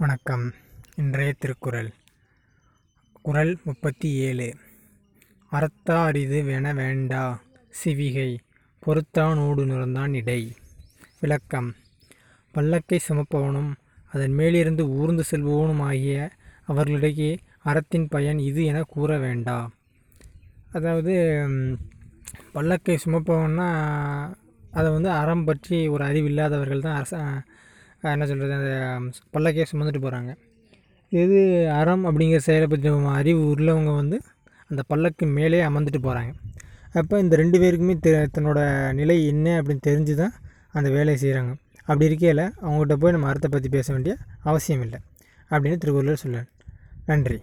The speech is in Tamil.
வணக்கம். இன்றைய திருக்குறள். குறள் முப்பத்தி ஏழு. அறத்தா அரிது வென வேண்டா சிவிகை பொறுத்தான் ஊடு நுறந்தான் இடை விளக்கம். பல்லக்கை சுமப்பவனும் அதன் மேலிருந்து ஊர்ந்து செல்பவனும் ஆகிய அவர்களிடையே அறத்தின் பயன் இது என கூற வேண்டா. அதாவது பல்லக்கை சுமப்பவன்னா அதை வந்து அறம் பற்றி ஒரு அறிவு இல்லாதவர்கள் தான் அரச என்ன சொல்கிறது அந்த பல்லக்கே சுமந்துட்டு போகிறாங்க இது அறம் அப்படிங்கிற செயலை பற்றி அறிவு உள்ளவங்க வந்து அந்த பல்லக்கு மேலே அமர்ந்துட்டு போகிறாங்க அப்போ இந்த ரெண்டு பேருக்குமே தெ தன்னோட நிலை என்ன அப்படின்னு தெரிஞ்சு தான் அந்த வேலையை செய்கிறாங்க அப்படி இருக்கையில் அவங்ககிட்ட போய் நம்ம அறத்தை பற்றி பேச வேண்டிய அவசியம் இல்லை அப்படின்னு திருவள்ளுவர் சொல்றார் நன்றி.